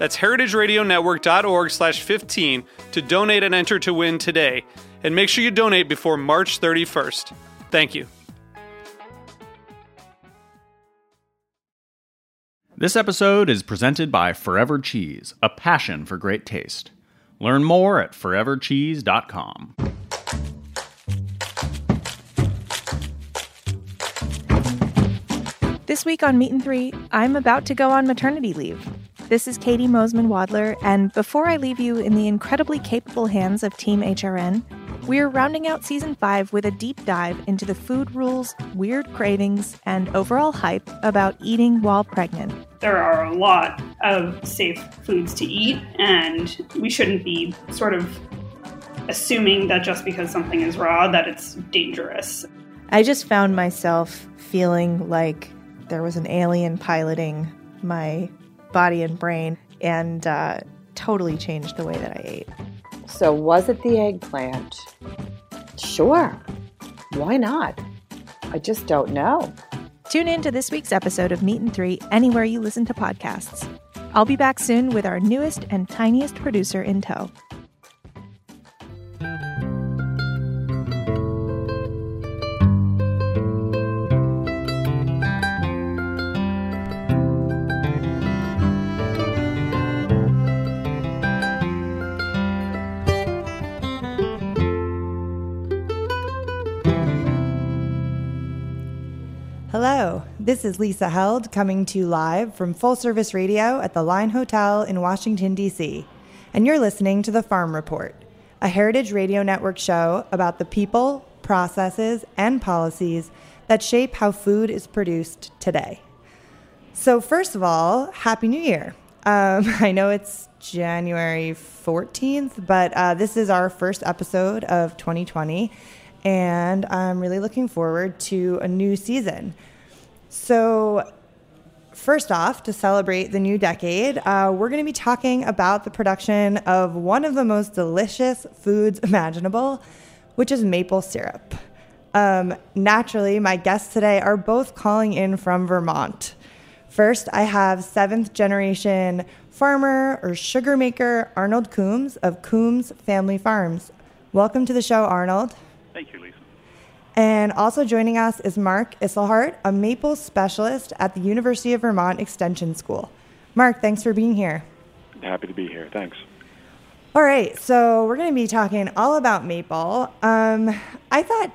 That's heritageradionetwork.org slash 15 to donate and enter to win today. And make sure you donate before March 31st. Thank you. This episode is presented by Forever Cheese, a passion for great taste. Learn more at forevercheese.com. This week on Meat and Three, I'm about to go on maternity leave. This is Katie Mosman Wadler, and before I leave you in the incredibly capable hands of Team HRN, we're rounding out season five with a deep dive into the food rules, weird cravings, and overall hype about eating while pregnant. There are a lot of safe foods to eat, and we shouldn't be sort of assuming that just because something is raw that it's dangerous. I just found myself feeling like there was an alien piloting my body and brain and uh, totally changed the way that I ate. So, was it the eggplant? Sure. Why not? I just don't know. Tune in to this week's episode of Meat and Three anywhere you listen to podcasts. I'll be back soon with our newest and tiniest producer in tow. Hello, this is Lisa Held coming to you live from Full Service Radio at the Line Hotel in Washington, D.C. And you're listening to The Farm Report, a Heritage Radio Network show about the people, processes, and policies that shape how food is produced today. So, first of all, Happy New Year. Um, I know it's January 14th, but uh, this is our first episode of 2020 and I'm really looking forward to a new season. So, first off, to celebrate the new decade, uh, we're going to be talking about the production of one of the most delicious foods imaginable, which is maple syrup. Um, naturally, my guests today are both calling in from Vermont. First, I have seventh generation farmer or sugar maker Arnold Coombs of Coombs Family Farms. Welcome to the show, Arnold. Thank you, Lisa. And also joining us is Mark Isselhardt, a maple specialist at the University of Vermont Extension School. Mark, thanks for being here. Happy to be here. Thanks. All right, so we're going to be talking all about maple. Um, I thought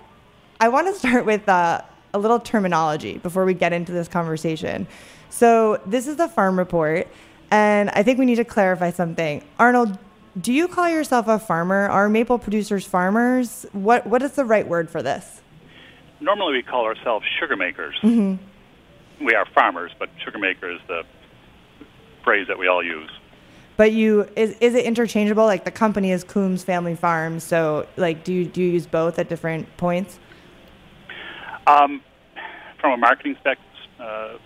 I want to start with uh, a little terminology before we get into this conversation. So, this is the farm report, and I think we need to clarify something. Arnold, do you call yourself a farmer? Are maple producers farmers? What What is the right word for this? Normally, we call ourselves sugar makers. Mm-hmm. We are farmers, but sugar maker is the phrase that we all use. But you is is it interchangeable? Like the company is Coombs Family Farms, so like do you do you use both at different points? Um, from a marketing spec uh,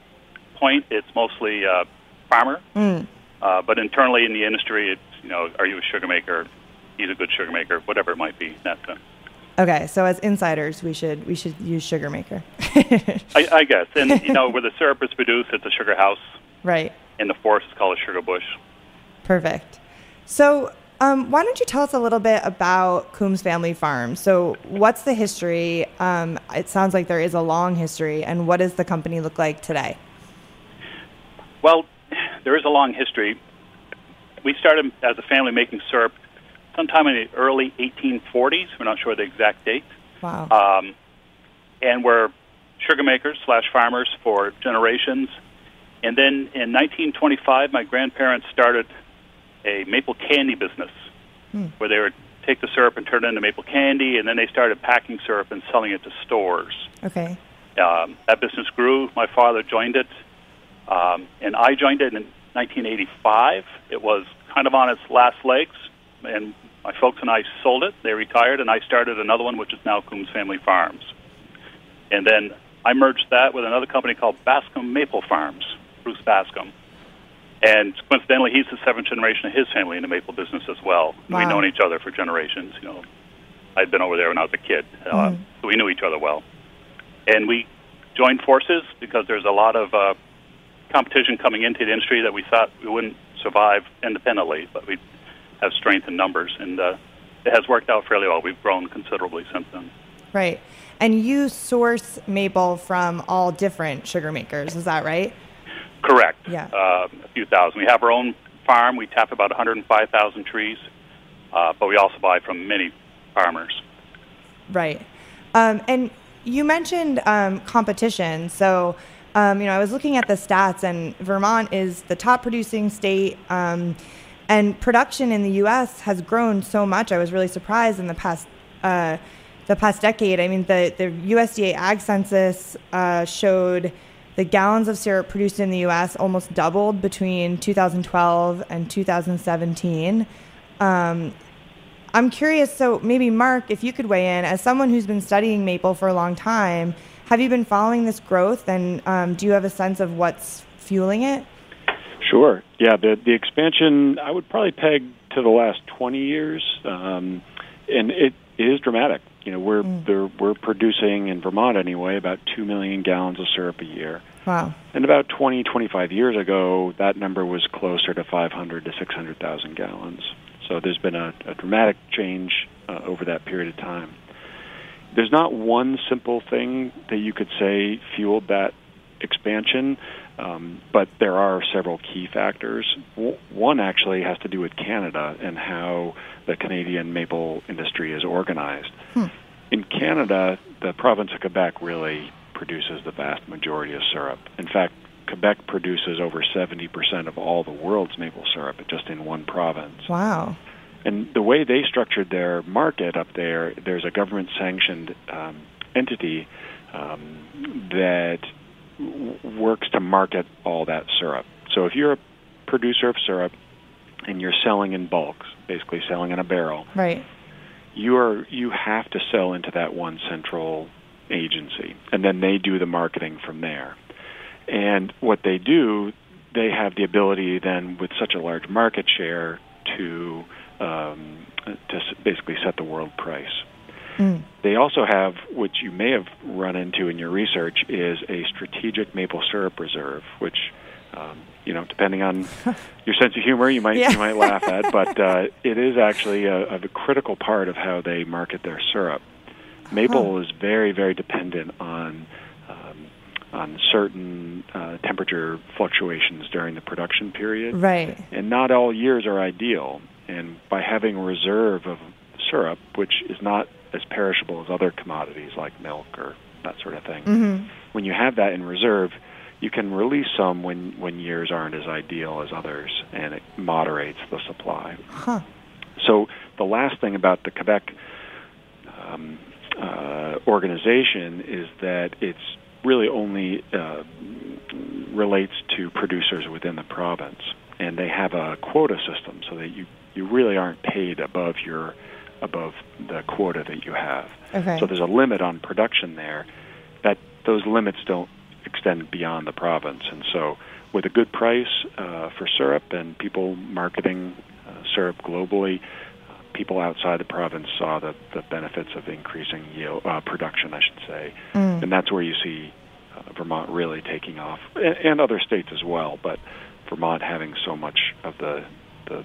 point, it's mostly uh, farmer. Mm. Uh, but internally in the industry, it's you know, are you a sugar maker? He's a good sugar maker, whatever it might be. That's uh, Okay, so as insiders, we should we should use sugar maker. I, I guess. And you know, where the syrup is produced, it's a sugar house. right. In the forest, it's called a sugar bush. Perfect. So, um, why don't you tell us a little bit about Coombs Family Farm? So, what's the history? Um, it sounds like there is a long history, and what does the company look like today? Well, there is a long history. We started as a family making syrup sometime in the early 1840s. We're not sure the exact date. Wow. Um, and we're sugar makers slash farmers for generations. And then in 1925, my grandparents started a maple candy business where they would take the syrup and turn it into maple candy, and then they started packing syrup and selling it to stores. Okay. Um, that business grew. My father joined it, um, and I joined it in 1985. It was kind of on its last legs, and my folks and I sold it. They retired, and I started another one, which is now Coombs Family Farms. And then I merged that with another company called Bascom Maple Farms, Bruce Bascom. And coincidentally, he's the seventh generation of his family in the maple business as well. Wow. We've known each other for generations. You know, I'd been over there when I was a kid, uh, so we knew each other well. And we joined forces because there's a lot of uh, competition coming into the industry that we thought we wouldn't survive independently, but we have strength in numbers, and uh, it has worked out fairly well. We've grown considerably since then. Right. And you source maple from all different sugar makers, is that right? Correct. Yeah. Uh, a few thousand. We have our own farm. We tap about 105,000 trees, uh, but we also buy from many farmers. Right. Um, and you mentioned um, competition. So, um, you know, I was looking at the stats, and Vermont is the top producing state. Um, and production in the U.S. has grown so much. I was really surprised in the past uh, the past decade. I mean, the the USDA Ag Census uh, showed the gallons of syrup produced in the U.S. almost doubled between 2012 and 2017. Um, I'm curious, so maybe Mark, if you could weigh in, as someone who's been studying maple for a long time, have you been following this growth and um, do you have a sense of what's fueling it? Sure. Yeah, the the expansion I would probably peg to the last 20 years, um, and it, is dramatic. You know, we're there, we're producing in Vermont anyway about two million gallons of syrup a year, Wow. and about 20, 25 years ago, that number was closer to 500 to 600,000 gallons. So there's been a, a dramatic change uh, over that period of time. There's not one simple thing that you could say fueled that expansion, um, but there are several key factors. W- one actually has to do with Canada and how the Canadian maple industry is organized. In Canada, the province of Quebec really produces the vast majority of syrup. In fact, Quebec produces over 70% of all the world's maple syrup just in one province. Wow. And the way they structured their market up there, there's a government sanctioned um, entity um, that w- works to market all that syrup. So if you're a producer of syrup and you're selling in bulk, basically selling in a barrel, Right. you are you have to sell into that one central agency, and then they do the marketing from there. And what they do, they have the ability then, with such a large market share, to um, to basically set the world price. Mm. They also have, which you may have run into in your research, is a strategic maple syrup reserve, which um, you know, depending on your sense of humor, you might Yeah. you might laugh at, but uh, it is actually a, a critical part of how they market their syrup. Maple is very very dependent on um, on certain uh, temperature fluctuations during the production period Right. and not all years are ideal. And by having a reserve of syrup, which is not as perishable as other commodities like milk or that sort of thing, hmm when you have that in reserve, you can release some when when years aren't as ideal as others, and it moderates the supply. Huh. So the last thing about the Quebec um, uh, organization is that it's really only uh, relates to producers within the province, and they have a quota system so that you you really aren't paid above your above the quota that you have. Okay. So there's a limit on production there. That those limits don't extend beyond the province, and so with a good price uh, for syrup and people marketing uh, syrup globally, uh, people outside the province saw the, the benefits of increasing yield uh, production, I should say, Mm. and that's where you see uh, Vermont really taking off, and, and other states as well. But Vermont having so much of the the,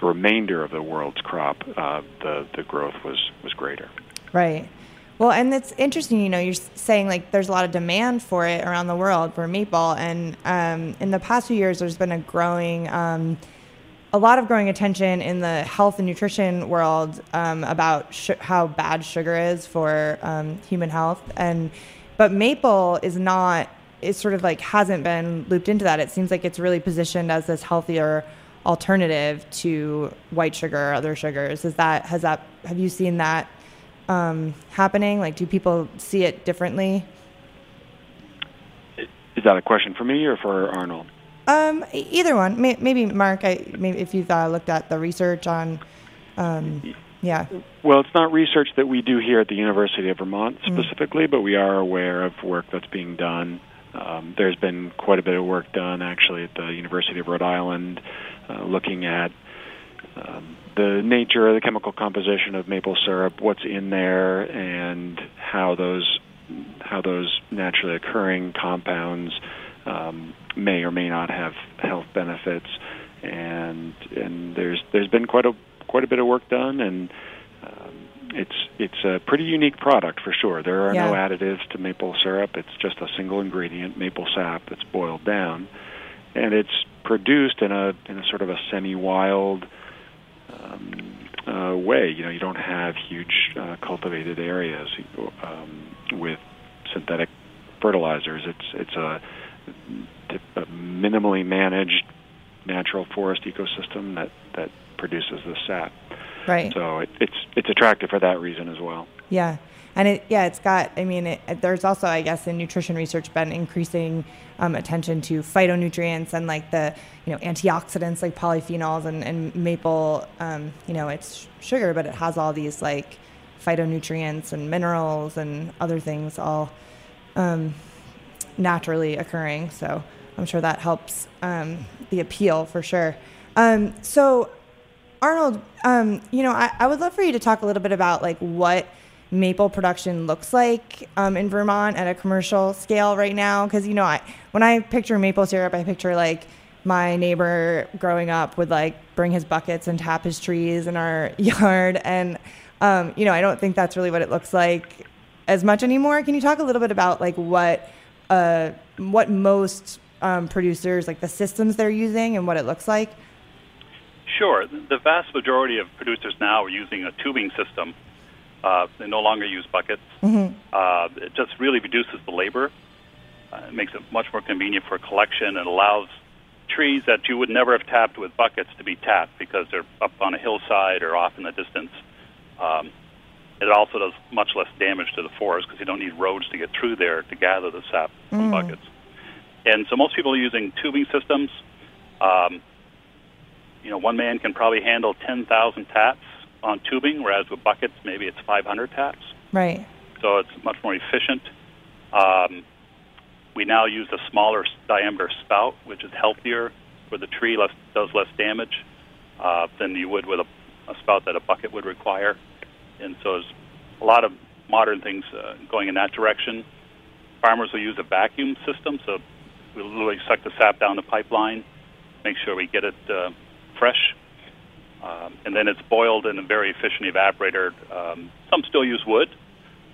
the remainder of the world's crop, uh, the the growth was was greater. Right. Well, and it's interesting, you know, you're saying like there's a lot of demand for it around the world for maple. And um, in the past few years, there's been a growing um, a lot of growing attention in the health and nutrition world um, about sh- how bad sugar is for um, human health, and but maple is not. It sort of like hasn't been looped into that. It seems like it's really positioned as this healthier alternative to white sugar or other sugars. Is that has that have you seen that um, happening? Like, do people see it differently? Is that a question for me or for Arnold? Um, either one. Maybe Mark. I maybe if you've uh, looked at the research on, um, yeah. Well, it's not research that we do here at the University of Vermont mm. specifically, mm. but we are aware of work that's being done. Um, there's been quite a bit of work done actually at the University of Rhode Island, uh, looking at um, the nature of the chemical composition of maple syrup, what's in there, and how those how those naturally occurring compounds um, may or may not have health benefits. And and there's there's been quite a quite a bit of work done, and it's it's a pretty unique product for sure. There are yeah. no additives to maple syrup. It's just a single ingredient, maple sap, that's boiled down, and it's produced in a in a sort of a semi-wild um, uh, way. You know, you don't have huge uh, cultivated areas um, with synthetic fertilizers. It's it's a, a minimally managed natural forest ecosystem that that produces the sap. Right. So it, it's it's attractive for that reason as well. Yeah. And it, yeah, it's got. I mean, it, there's also, I guess, in nutrition research, been increasing um, attention to phytonutrients and like the, you know, antioxidants like polyphenols and, and maple. Um, you know, it's sugar, but it has all these like phytonutrients and minerals and other things all um, naturally occurring. So I'm sure that helps um, the appeal for sure. Um, so Arnold, um, you know, I, I, would love for you to talk a little bit about like what maple production looks like um, in Vermont at a commercial scale right now. Because you know, I when I picture maple syrup, I picture like my neighbor growing up would like bring his buckets and tap his trees in our yard, and um, you know, I don't think that's really what it looks like as much anymore. Can you talk a little bit about like what uh, what most um, producers like the systems they're using and what it looks like? Sure. The vast majority of producers now are using a tubing system uh, they no longer use buckets. Mm-hmm. Uh, it just really reduces the labor. Uh, it makes it much more convenient for collection and allows trees that you would never have tapped with buckets to be tapped because they're up on a hillside or off in the distance. Um, it also does much less damage to the forest because you don't need roads to get through there to gather the sap from mm. buckets. And so most people are using tubing systems. Um, you know, one man can probably handle 10,000 taps on tubing, whereas with buckets, maybe it's 500 taps. Right. So it's much more efficient. Um, we now use a smaller diameter spout, which is healthier for the tree, less, does less damage uh, than you would with a, a spout that a bucket would require. And so there's a lot of modern things uh, going in that direction. Farmers will use a vacuum system, so we literally suck the sap down the pipeline, make sure we get it uh, fresh um, and then it's boiled in a very efficient evaporator. Um, some still use wood.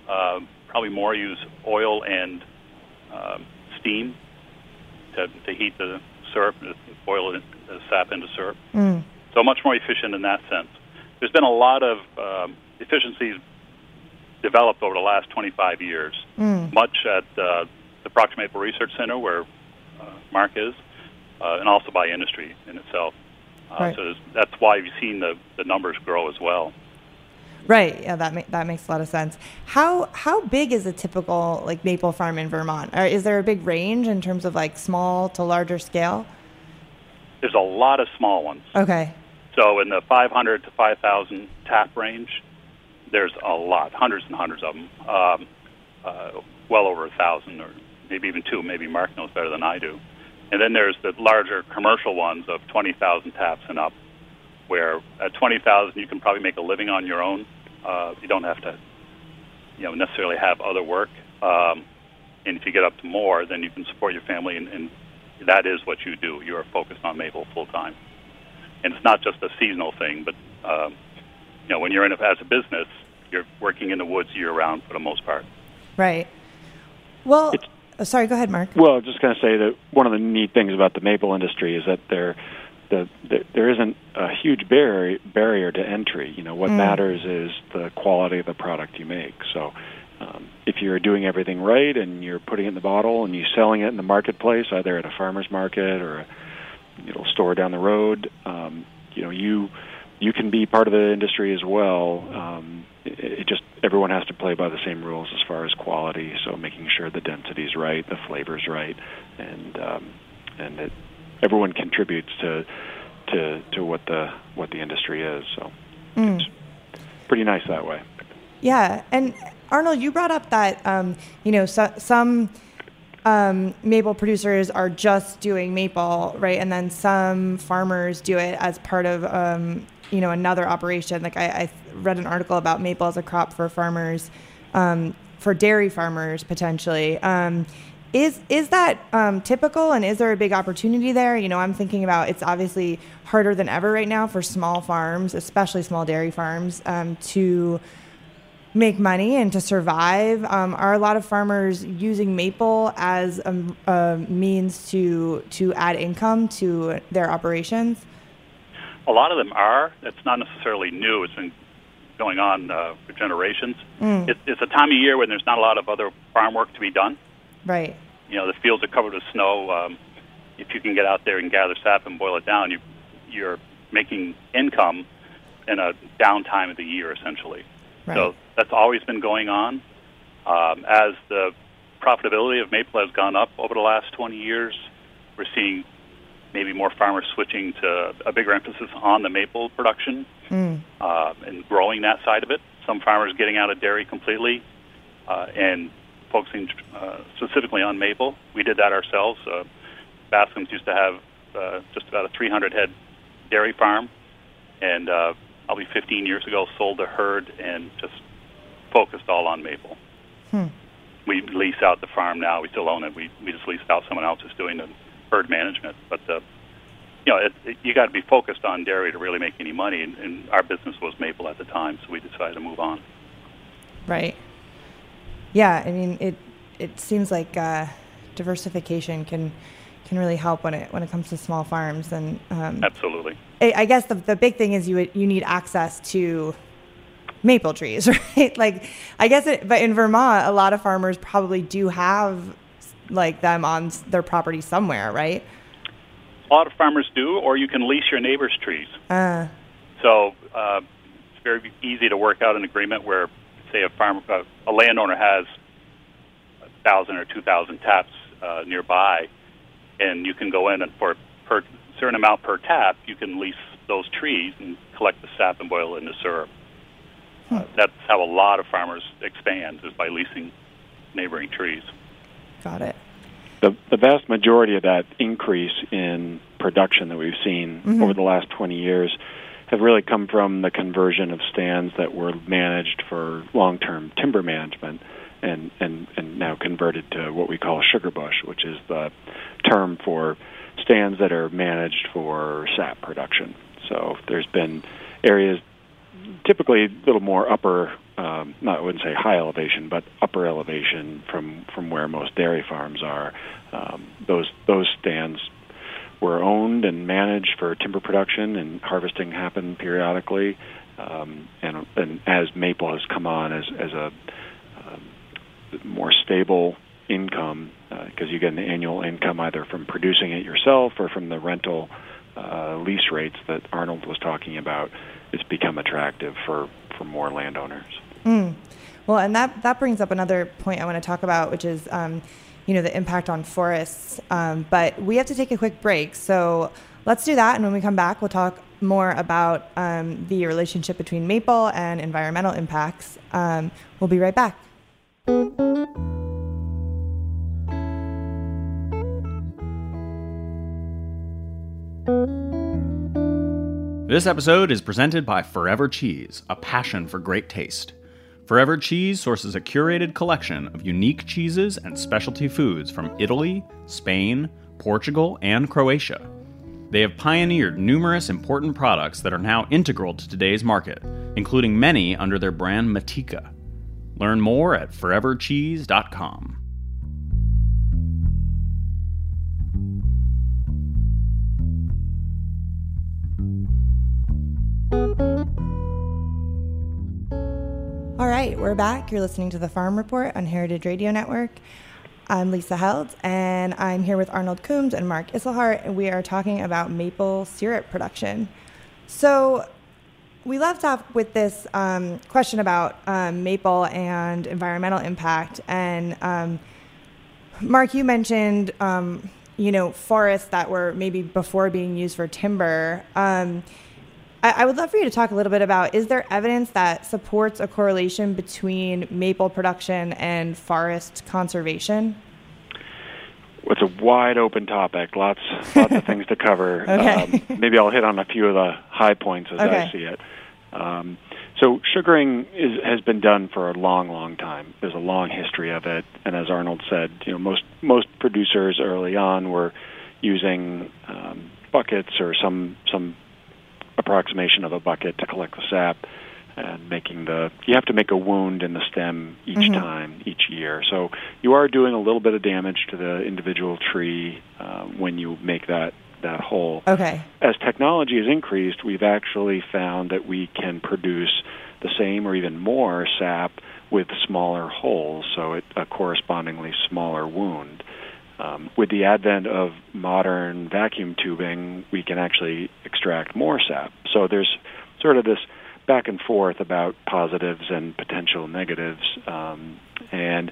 Uh, probably more use oil and um, steam to, to heat the syrup, boil it, the sap into syrup. Mm. So much more efficient in that sense. There's been a lot of um, efficiencies developed over the last 25 years, mm. much at uh, the Proctor Maple Research Center, where uh, Mark is, uh, and also by industry in itself. Uh, right. So that's why you've seen the, the numbers grow as well. Right. Yeah, that ma- that makes a lot of sense. How how big is a typical like maple farm in Vermont? Or is there a big range in terms of like small to larger scale? There's a lot of small ones. Okay. So in the 500 to 5,000 tap range, there's a lot, hundreds and hundreds of them. Um, uh, well over a thousand, or maybe even two. Maybe Mark knows better than I do. And then there's the larger commercial ones of 20,000 taps and up, where at 20,000 you can probably make a living on your own. Uh, you don't have to, you know, necessarily have other work. Um, and if you get up to more, then you can support your family, and, and that is what you do. You are focused on maple full time, and it's not just a seasonal thing, but um, you know, when you're in it as a business, you're working in the woods year round for the most part. Right. Well, it's, Oh, sorry, go ahead, Mark. Well, just going to say that one of the neat things about the maple industry is that there the, the there isn't a huge barrier barrier to entry. You know, what Mm. matters is the quality of the product you make. So, um, if you're doing everything right and you're putting it in the bottle and you're selling it in the marketplace, either at a farmer's market or a you know store down the road, um, you know you you can be part of the industry as well. Um, it, it just everyone has to play by the same rules as far as quality. So making sure the density's right, the flavor's right, and um, and that everyone contributes to to to what the what the industry is. So Mm. pretty nice that way. Yeah, and Arnold, you brought up that um, you know so, some um, maple producers are just doing maple, right? And then some farmers do it as part of um, you know another operation. Like I, I read an article about maple as a crop for farmers, um, for dairy farmers potentially. Um, is is that um, typical, and is there a big opportunity there? You know, I'm thinking about it's obviously harder than ever right now for small farms, especially small dairy farms, um, to make money and to survive. Um, are a lot of farmers using maple as a, a means to to add income to their operations? A lot of them are. It's not necessarily new. It's been going on uh, for generations. Mm. It, it's a time of year when there's not a lot of other farm work to be done. Right. You know, the fields are covered with snow. Um, if you can get out there and gather sap and boil it down, you, you're making income in a downtime of the year, essentially. Right. So that's always been going on. Um, as the profitability of maple has gone up over the last 20 years, we're seeing maybe more farmers switching to a bigger emphasis on the maple production Mm. uh, and growing that side of it. Some farmers getting out of dairy completely uh, and focusing uh, specifically on maple. We did that ourselves. Uh, Bascom's used to have uh, just about a 300 head dairy farm, and uh, probably 15 years ago sold the herd and just focused all on maple. Hmm. We lease out the farm now. We still own it. We we just leased out someone else who's doing the herd management. But uh, you know, it, it, you got to be focused on dairy to really make any money. And, and our business was maple at the time, so we decided to move on. Right. Yeah, I mean it. It seems like uh, diversification can can really help when it when it comes to small farms, and um, Absolutely. I, I guess the the big thing is you would- you need access to maple trees, right? Like I guess it, but in Vermont, a lot of farmers probably do have like them on their property somewhere, right? A lot of farmers do, or you can lease your neighbor's trees. Uh, So uh, it's very easy to work out an agreement where, say, a farm, uh, a landowner has a thousand or two thousand taps uh, nearby, and you can go in and for per certain amount per tap, you can lease those trees and collect the sap and boil it into syrup. Uh, that's how a lot of farmers expand is by leasing neighboring trees. Got it. The, the vast majority of that increase in production that we've seen Mhm. over the last 20 years have really come from the conversion of stands that were managed for long-term timber management and, and, and now converted to what we call sugar bush, which is the term for stands that are managed for sap production. So there's been areas typically a little more upper, um, not I wouldn't say high elevation, but upper elevation from from where most dairy farms are. Um, those those stands were owned and managed for timber production, and harvesting happened periodically. Um, and, and as maple has come on as as a um, more stable income, because you get an annual income either from producing it yourself or from the rental uh, lease rates that Arnold was talking about, it's become attractive for, for more landowners. Mm. Well, and that that brings up another point I want to talk about, which is, um, you know, the impact on forests. Um, but we have to take a quick break, so let's do that. And when we come back, we'll talk more about um, the relationship between maple and environmental impacts. Um, we'll be right back. This episode is presented by Forever Cheese, a passion for great taste. Forever Cheese sources a curated collection of unique cheeses and specialty foods from Italy, Spain, Portugal, and Croatia. They have pioneered numerous important products that are now integral to today's market, including many under their brand Mitica. Learn more at forevercheese.com. right, we're back. You're listening to the Farm Report on Heritage Radio Network. I'm Lisa Held, and I'm here with Arnold Coombs and Mark Isselhardt, and we are talking about maple syrup production. So, we left off with this um, question about um, maple and environmental impact, and um, Mark, you mentioned um, you know forests that were maybe before being used for timber. I, I would love for you to talk a little bit about is there evidence that supports a correlation between maple production and forest conservation? It's a wide open topic. Lots, lots of things to cover. Okay. Um, maybe I'll hit on a few of the high points as Okay. I see it. Um, so sugaring is, has been done for a long, long time. There's a long history of it, and as Arnold said, you know most most producers early on were using um, buckets or some some approximation of a bucket to collect the sap and making the you have to make a wound in the stem each Mhm. time each year so you are doing a little bit of damage to the individual tree uh, when you make that that hole Okay. as technology has increased we've actually found that we can produce the same or even more sap with smaller holes so it a correspondingly smaller wound um, with the advent of modern vacuum tubing, we can actually extract more sap. So there's sort of this back and forth about positives and potential negatives. Um, and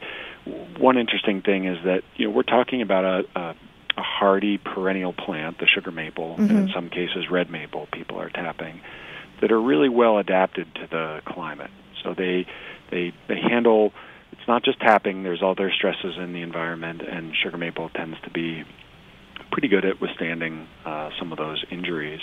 one interesting thing is that you know we're talking about a, a, a hardy perennial plant, the sugar maple, and in Mhm. some cases red maple. People are tapping that are really well adapted to the climate. So they they they handle it's not just tapping. There's other stresses in the environment, and sugar maple tends to be pretty good at withstanding uh, some of those injuries.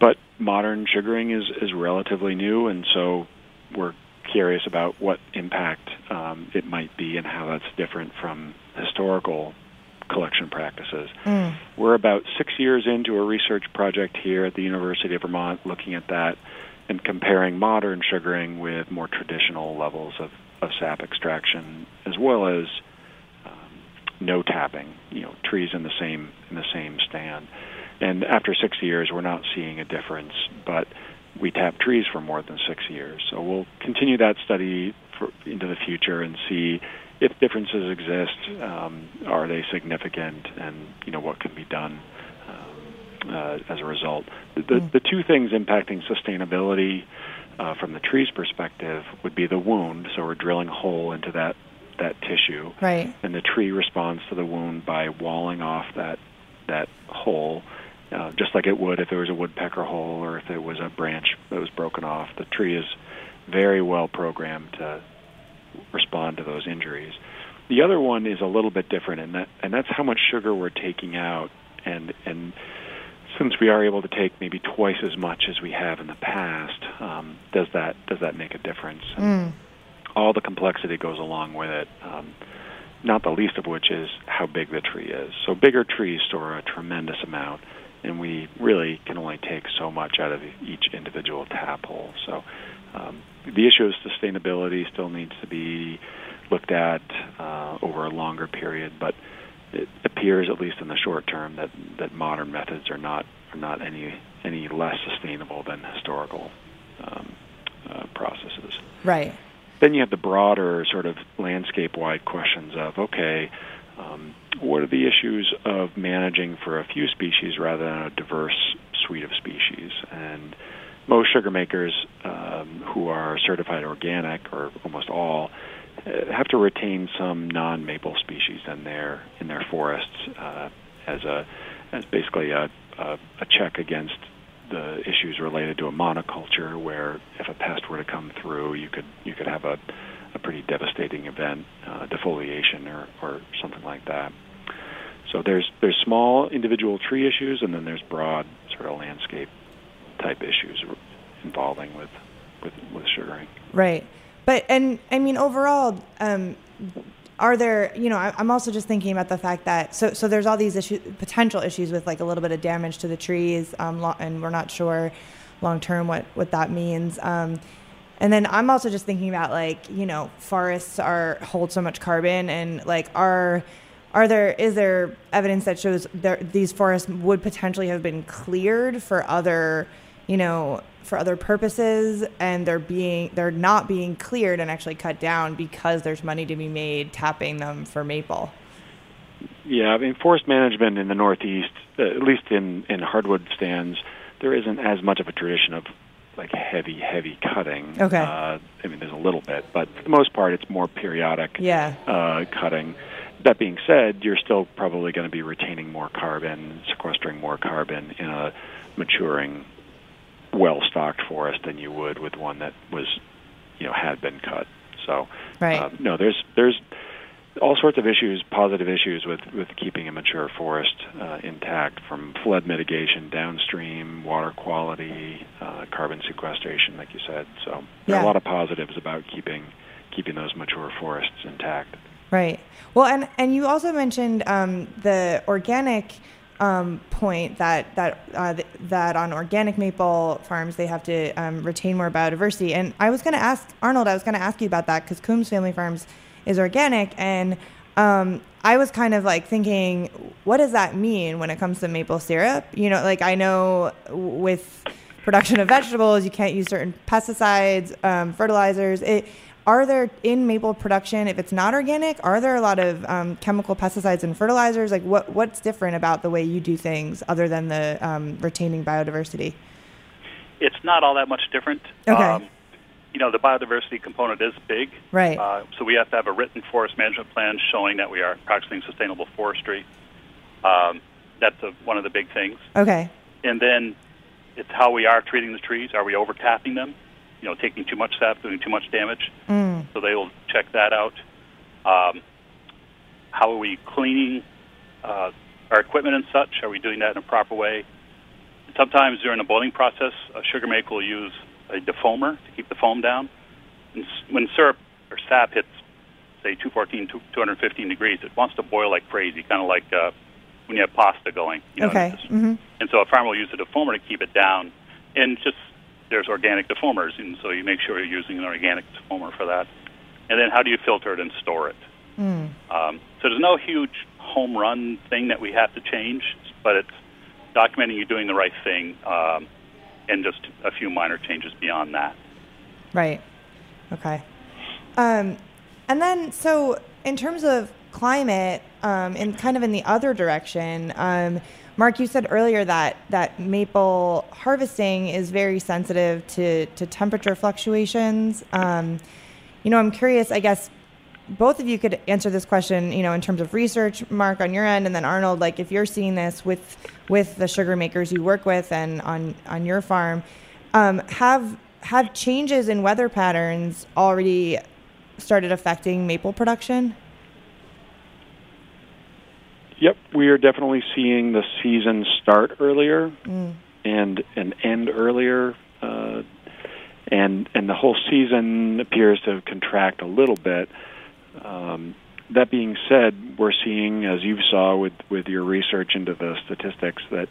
But modern sugaring is is relatively new, and so we're curious about what impact um, it might be and how that's different from historical collection practices. Mm. We're about six years into a research project here at the University of Vermont looking at that and comparing modern sugaring with more traditional levels of, of sap extraction as well as um, no tapping, you know, trees in the same in the same stand. And after six years, we're not seeing a difference, but we tap trees for more than six years. So we'll continue that study for, into the future and see if differences exist. Um, are they significant, and you know what can be done um, uh, as a result. The, the, the two things impacting sustainability uh, from the tree's perspective would be the wound. So we're drilling a hole into that that tissue, Right. and the tree responds to the wound by walling off that that hole, uh, just like it would if there was a woodpecker hole or if there was a branch that was broken off. The tree is very well programmed to respond to those injuries. The other one is a little bit different, and that and that's how much sugar we're taking out, and and since we are able to take maybe twice as much as we have in the past, um, does that does that make a difference? Mm. all the complexity goes along with it. Um, not the least of which is how big the tree is. So bigger trees store a tremendous amount, and we really can only take so much out of each individual tap hole. So um, the issue of sustainability still needs to be looked at uh, over a longer period, but it appears, at least in the short term, that, that modern methods are not are not any any less sustainable than historical um, uh, processes. Right. Then you have the broader sort of landscape-wide questions of okay, um, what are the issues of managing for a few species rather than a diverse suite of species? And most sugar makers um, who are certified organic, or almost all, have to retain some non-maple species in their in their forests uh, as a as basically a, a, a check against the issues related to a monoculture, where if a pest were to come through, you could you could have a, a pretty devastating event, uh, defoliation or, or something like that. So there's there's small individual tree issues, and then there's broad sort of landscape type issues involving with with, with sugaring. Right. But and I mean overall, um, are there? You know, I, I'm also just thinking about the fact that so so there's all these issues, potential issues with like a little bit of damage to the trees, um, and we're not sure long term what what that means. Um, and then I'm also just thinking about like you know forests are hold so much carbon and like are are there is there evidence that shows there, these forests would potentially have been cleared for other you know, for other purposes and they're being they're not being cleared and actually cut down because there's money to be made tapping them for maple. Yeah, I mean forest management in the Northeast, uh, at least in in hardwood stands, there isn't as much of a tradition of like heavy, heavy cutting. Okay. Uh, I mean, there's a little bit, but for the most part, it's more periodic Yeah. uh, cutting. That being said, you're still probably going to be retaining more carbon, sequestering more carbon in a maturing, well-stocked forest than you would with one that was, you know, had been cut. So, Right. um, no, there's there's all sorts of issues, positive issues with with keeping a mature forest uh, intact, from flood mitigation downstream, water quality, uh, carbon sequestration, like you said. So there are a lot of positives about keeping keeping those mature forests intact. Right. Well, and and you also mentioned um, the organic um, point that that uh, th- that on organic maple farms they have to um, retain more biodiversity. And I was going to ask Arnold. I was going to ask you about that because Coombs Family Farms is organic, and um, I was kind of like thinking, what does that mean when it comes to maple syrup? You know, like I know with production of vegetables, you can't use certain pesticides, um, fertilizers. It, are there in maple production, if it's not organic, are there a lot of um, chemical pesticides and fertilizers? Like what what's different about the way you do things other than the um, retaining biodiversity? It's not all that much different. Okay. Um, you know, the biodiversity component is big. Right. Uh, so we have to have a written forest management plan showing that we are practicing sustainable forestry. Um, that's a, one of the big things. Okay. And then it's how we are treating the trees. Are we overtapping them? You know, taking too much sap, doing too much damage. Mm. So they will check that out. Um, how are we cleaning uh, our equipment and such? Are we doing that in a proper way? Sometimes during the boiling process, a sugar maker will use a defoamer to keep the foam down. And when syrup or sap hits, say 214, 215 degrees, it wants to boil like crazy, kind of like uh, when you have pasta going. You know, Okay. it's just- hmm and so a farmer will use a defoamer to keep it down. And just there's organic defoamers, and so you make sure you're using an organic defoamer for that. And then how do you filter it and store it? Mm. Um, so there's no huge home run thing that we have to change, but it's documenting you're doing the right thing, um, and just a few minor changes beyond that. Right. Okay. Um, and then, so in terms of climate, um, and kind of in the other direction, um, Mark, you said earlier that that maple harvesting is very sensitive to to temperature fluctuations. Um, you know, I'm curious. I guess both of you could answer this question. You know, in terms of research, Mark, on your end, and then Arnold, like if you're seeing this with with the sugar makers you work with and on on your farm, um, have have changes in weather patterns already started affecting maple production? Yep, we are definitely seeing the season start earlier Mm. and and end earlier, uh, and and the whole season appears to contract a little bit. Um, that being said, we're seeing, as you saw with with your research into the statistics, that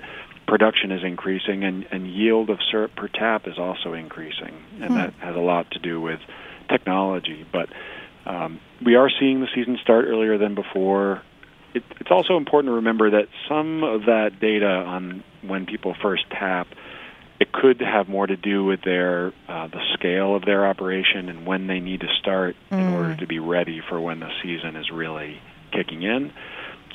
production is increasing and, and yield of syrup per tap is also increasing, and Hmm. that has a lot to do with technology. But um, we are seeing the season start earlier than before. It, it's also important to remember that some of that data on when people first tap, it could have more to do with their uh, the scale of their operation and when they need to start in Mm. order to be ready for when the season is really kicking in.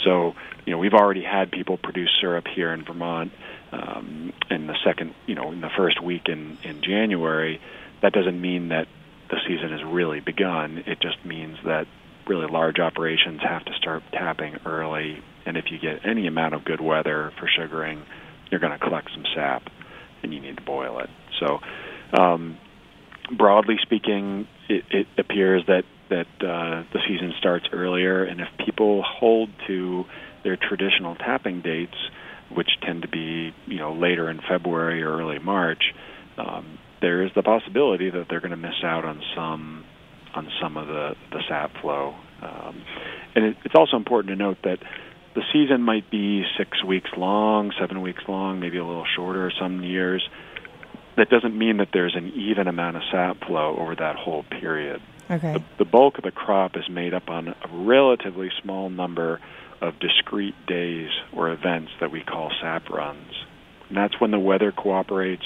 So, you know, we've already had people produce syrup here in Vermont um, in the second, you know, in the first week in in January. That doesn't mean that the season has really begun. It just means that really large operations have to start tapping early. And if you get any amount of good weather for sugaring, you're going to collect some sap, and you need to boil it. So, um, broadly speaking, it, it appears that that uh, the season starts earlier, and if people hold to their traditional tapping dates, which tend to be you know later in February or early March, um, there is the possibility that they're going to miss out on some on some of the the sap flow. Um, and it, it's also important to note that the season might be six weeks long, seven weeks long, maybe a little shorter some years. That doesn't mean that there's an even amount of sap flow over that whole period. Okay. The, the bulk of the crop is made up on a relatively small number of discrete days or events that we call sap runs. And that's when the weather cooperates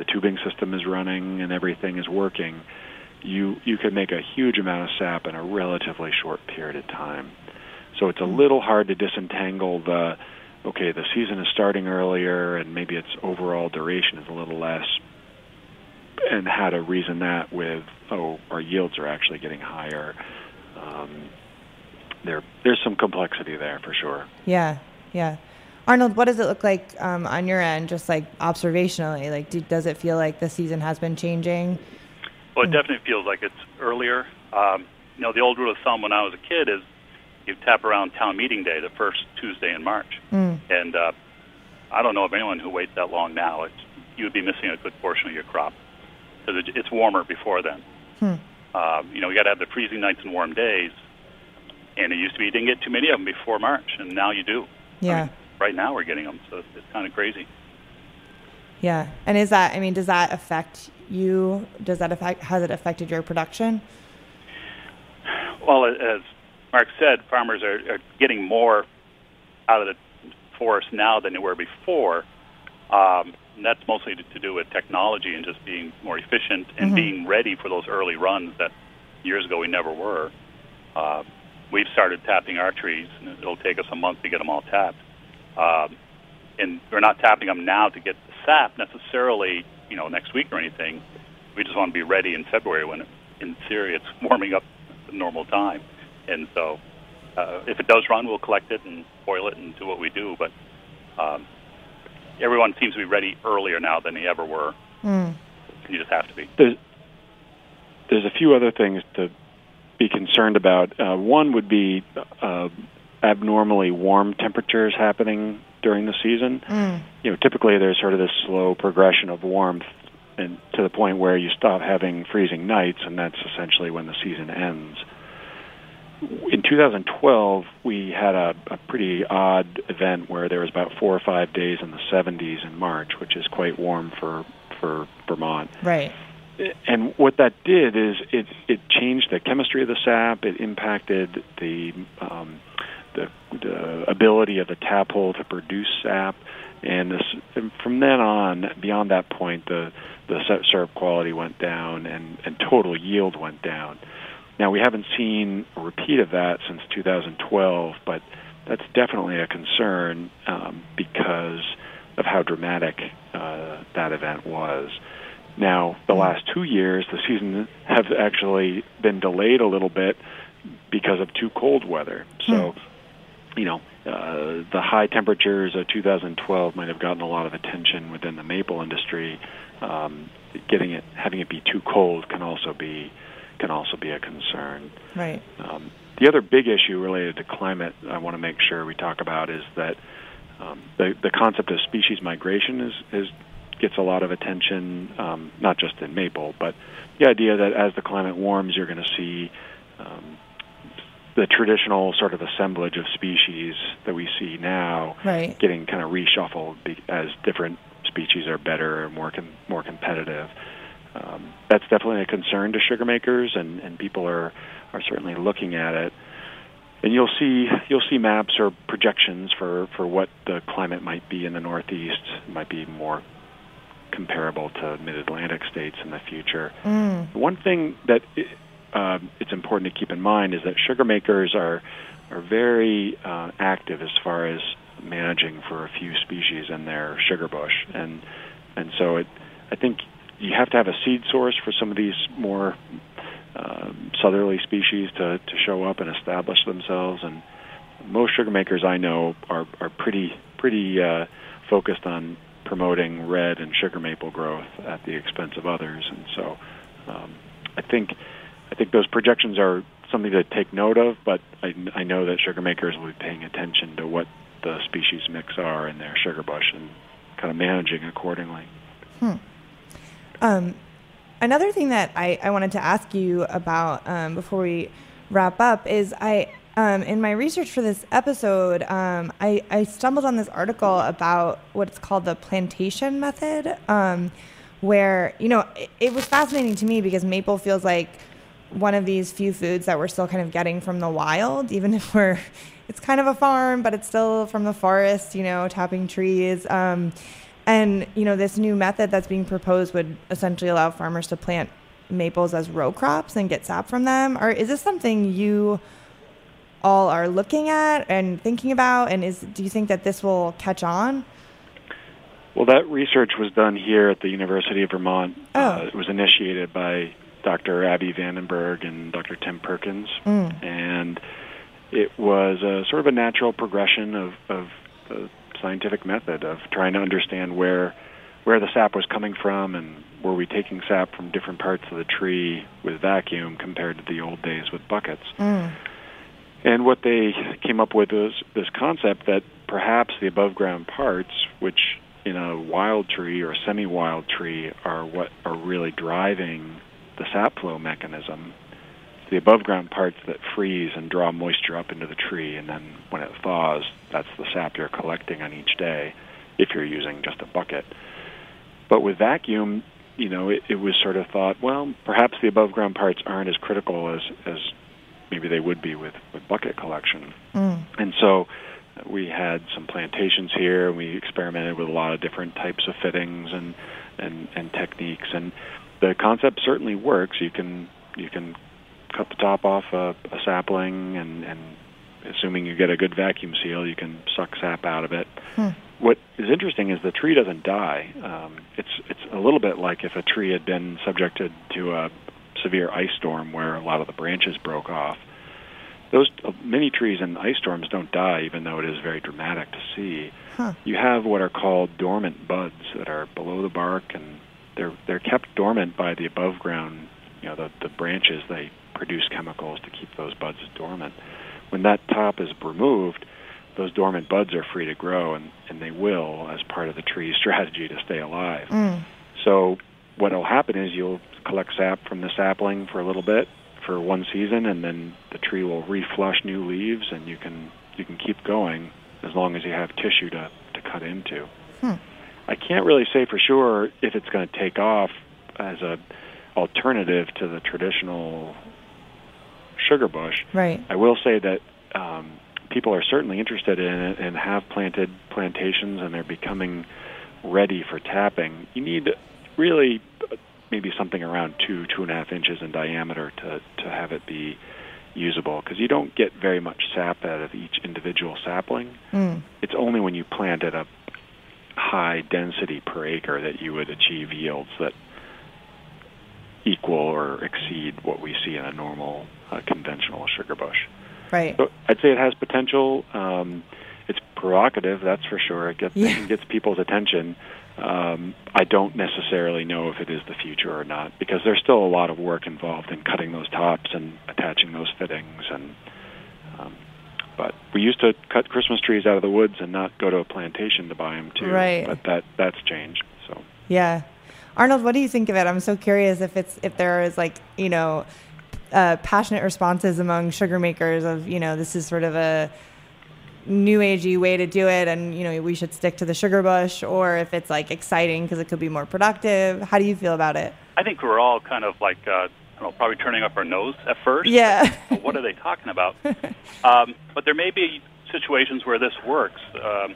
the tubing system is running and everything is working, you you can make a huge amount of sap in a relatively short period of time. So it's a little hard to disentangle the okay, the season is starting earlier and maybe its overall duration is a little less and how to reason that with oh our yields are actually getting higher. Um, there there's some complexity there for sure. Yeah, yeah. Arnold, what does it look like um, on your end, just like observationally? Like, do, does it feel like the season has been changing? Well, it definitely feels like it's earlier. Um, you know, the old rule of thumb when I was a kid is you tap around town meeting day, the first Tuesday in March, Mm. and uh, I don't know of anyone who waits that long now. It's, you would be missing a good portion of your crop because it, it's warmer before then. Hmm. Um, you know, you got to have the freezing nights and warm days, and it used to be you didn't get too many of them before March, and now you do. Yeah, Right now we're getting them, so it's, it's kind of crazy. yeah. And is that? I mean, does that affect you? Does that affect? Has it affected your production? Well, as Mark said, farmers are, are getting more out of the forest now than they were before. Um, and that's mostly to, to do with technology and just being more efficient and Mhm. being ready for those early runs that years ago we never were. Uh, we've started tapping our trees, and it'll take us a month to get them all tapped. Um, and we're not tapping them now to get the sap necessarily, you know, next week or anything. We just want to be ready in February when, in theory, it's warming up the normal time. And so, uh, if it does run, we'll collect it and boil it and do what we do. But um, everyone seems to be ready earlier now than they ever were. Mm. You just have to be. There's there's a few other things to be concerned about. Uh, one would be uh, abnormally warm temperatures happening during the season. Mm. You know, typically there's sort of this slow progression of warmth, and to the point where you stop having freezing nights, and that's essentially when the season ends. In 2012, we had a, a pretty odd event where there was about four or five days in the 70s in March, which is quite warm for for Vermont Right. and what that did is it it changed the chemistry of the sap. It impacted the um, the, the ability of the tap hole to produce sap, and, this, and from then on, beyond that point, the the syrup quality went down, and and total yield went down. Now we haven't seen a repeat of that since 2012, but that's definitely a concern um, because of how dramatic uh, that event was. Now, the last two years, the season have actually been delayed a little bit because of too cold weather. So, you know, uh, the high temperatures of 2012 might have gotten a lot of attention within the maple industry. Um, getting it, having it be too cold, can also be can also be a concern. Right. Um, the other big issue related to climate I want to make sure we talk about is that um, the the concept of species migration is is gets a lot of attention, um, not just in maple, but the idea that as the climate warms, you're going to see um, the traditional sort of assemblage of species that we see now Right. getting kind of reshuffled as different species are better and more com- more competitive. Um, that's definitely a concern to sugar makers, and, and people are are certainly looking at it. And you'll see you'll see maps or projections for, for what the climate might be in the Northeast. It might be more comparable to Mid-Atlantic states in the future. Mm. One thing that uh, it's important to keep in mind is that sugar makers are are very uh, active as far as managing for a few species in their sugar bush, and and so it I think you have to have a seed source for some of these more uh, southerly species to to show up and establish themselves, and most sugar makers I know are are pretty pretty uh, focused on promoting red and sugar maple growth at the expense of others, and so um, I think think those projections are something to take note of. But I, I know that sugar makers will be paying attention to what the species mix are in their sugar bush and kind of managing accordingly. Hmm. Um, another thing that I, I wanted to ask you about um, before we wrap up is I um, in my research for this episode um, I, I stumbled on this article about what's called the plantation method um, where you know it, it was fascinating to me because maple feels like one of these few foods that we're still kind of getting from the wild even if we're it's kind of a farm but it's still from the forest you know tapping trees um, And, you know, this new method that's being proposed would essentially allow farmers to plant maples as row crops and get sap from them. Or is this something you all are looking at and thinking about? And is do you think that this will catch on? Well, that research was done here at the University of Vermont. Oh. Uh, it was initiated by Dr. Abby van den Berg and Dr. Tim Perkins, Mm. and it was a sort of a natural progression of, of the scientific method of trying to understand where where the sap was coming from and were we taking sap from different parts of the tree with vacuum compared to the old days with buckets. Mm. And what they came up with was this concept that perhaps the above ground parts, which in a wild tree or semi wild tree are what are really driving the sap flow mechanism. The above ground parts that freeze and draw moisture up into the tree, and then when it thaws, that's the sap you're collecting on each day if you're using just a bucket. But with vacuum, you know, it, it was sort of thought, well, perhaps the above ground parts aren't as critical as, as maybe they would be with, with bucket collection. Mm. And so we had some plantations here, and we experimented with a lot of different types of fittings and, and, and techniques. And the concept certainly works. You can you can cut the top off a, a sapling, and, and assuming you get a good vacuum seal, you can suck sap out of it. Hmm. What is interesting is the tree doesn't die. Um, it's it's a little bit like if a tree had been subjected to a severe ice storm where a lot of the branches broke off. Those uh, many trees in ice storms don't die, even though it is very dramatic to see. Huh. You have what are called dormant buds that are below the bark, and they're they're kept dormant by the above ground. You know, the the branches they produce chemicals to keep those buds dormant. When that top is removed, those dormant buds are free to grow, and, and they will as part of the tree's strategy to stay alive. Mm. So what will happen is you'll collect sap from the sapling for a little bit for one season, and then the tree will reflush new leaves, and you can you can keep going as long as you have tissue to to cut into. Hmm. I can't really say for sure if it's going to take off as a alternative to the traditional sugar bush. Right. I will say that um, people are certainly interested in it and have planted plantations, and they're becoming ready for tapping. You need really maybe something around two, two and a half inches in diameter to to have it be usable because you don't get very much sap out of each individual sapling. Mm. It's only when you plant at a high density per acre that you would achieve yields that equal or exceed what we see in a normal uh, conventional sugar bush. Right. So I'd say it has potential. Um, it's provocative, that's for sure. It gets Yeah. it gets people's attention. Um, I don't necessarily know if it is the future or not because there's still a lot of work involved in cutting those tops and attaching those fittings. And we used to cut Christmas trees out of the woods and not go to a plantation to buy them too. Right. But that that's changed. So Yeah. Arnold, what do you think of it? I'm so curious if it's if there is like, you know, uh, passionate responses among sugar makers of, you know, this is sort of a new agey way to do it and, you know, we should stick to the sugar bush or if it's like exciting because it could be more productive. How do you feel about it? I think we're all kind of like, uh, I don't know, probably turning up our nose at first. Yeah. Well, what are they talking about? um, but there may be situations where this works. Um,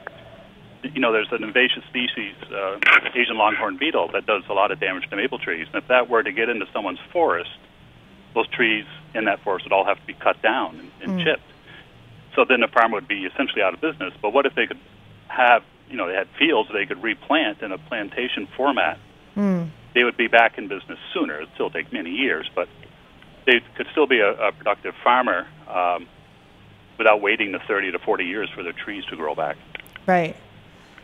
you know, there's an invasive species, uh, Asian longhorn beetle, that does a lot of damage to maple trees. And if that were to get into someone's forest, those trees in that forest would all have to be cut down and, and Mm. chipped. So then the farmer would be essentially out of business. But what if they could have, you know, they had fields they could replant in a plantation format? Mm. They would be back in business sooner. It'd still take many years, but they could still be a, a productive farmer um, without waiting the 30 to 40 years for their trees to grow back. Right.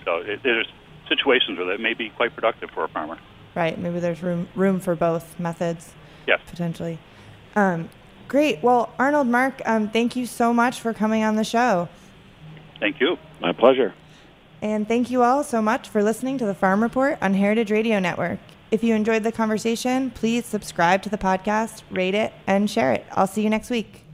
So it, there's situations where that may be quite productive for a farmer. Right. Maybe there's room room for both methods Yes. potentially. Um, great. Well, Arnold, Mark, um, thank you so much for coming on the show. Thank you. my pleasure. And thank you all so much for listening to the Farm Report on Heritage Radio Network. If you enjoyed the conversation, please subscribe to the podcast, rate it, and share it. I'll see you next week.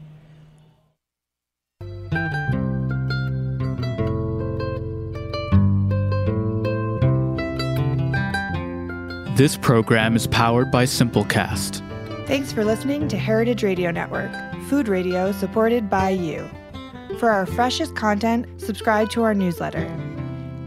This program is powered by Simplecast. Thanks for listening to Heritage Radio Network, food radio supported by you. For our freshest content, subscribe to our newsletter.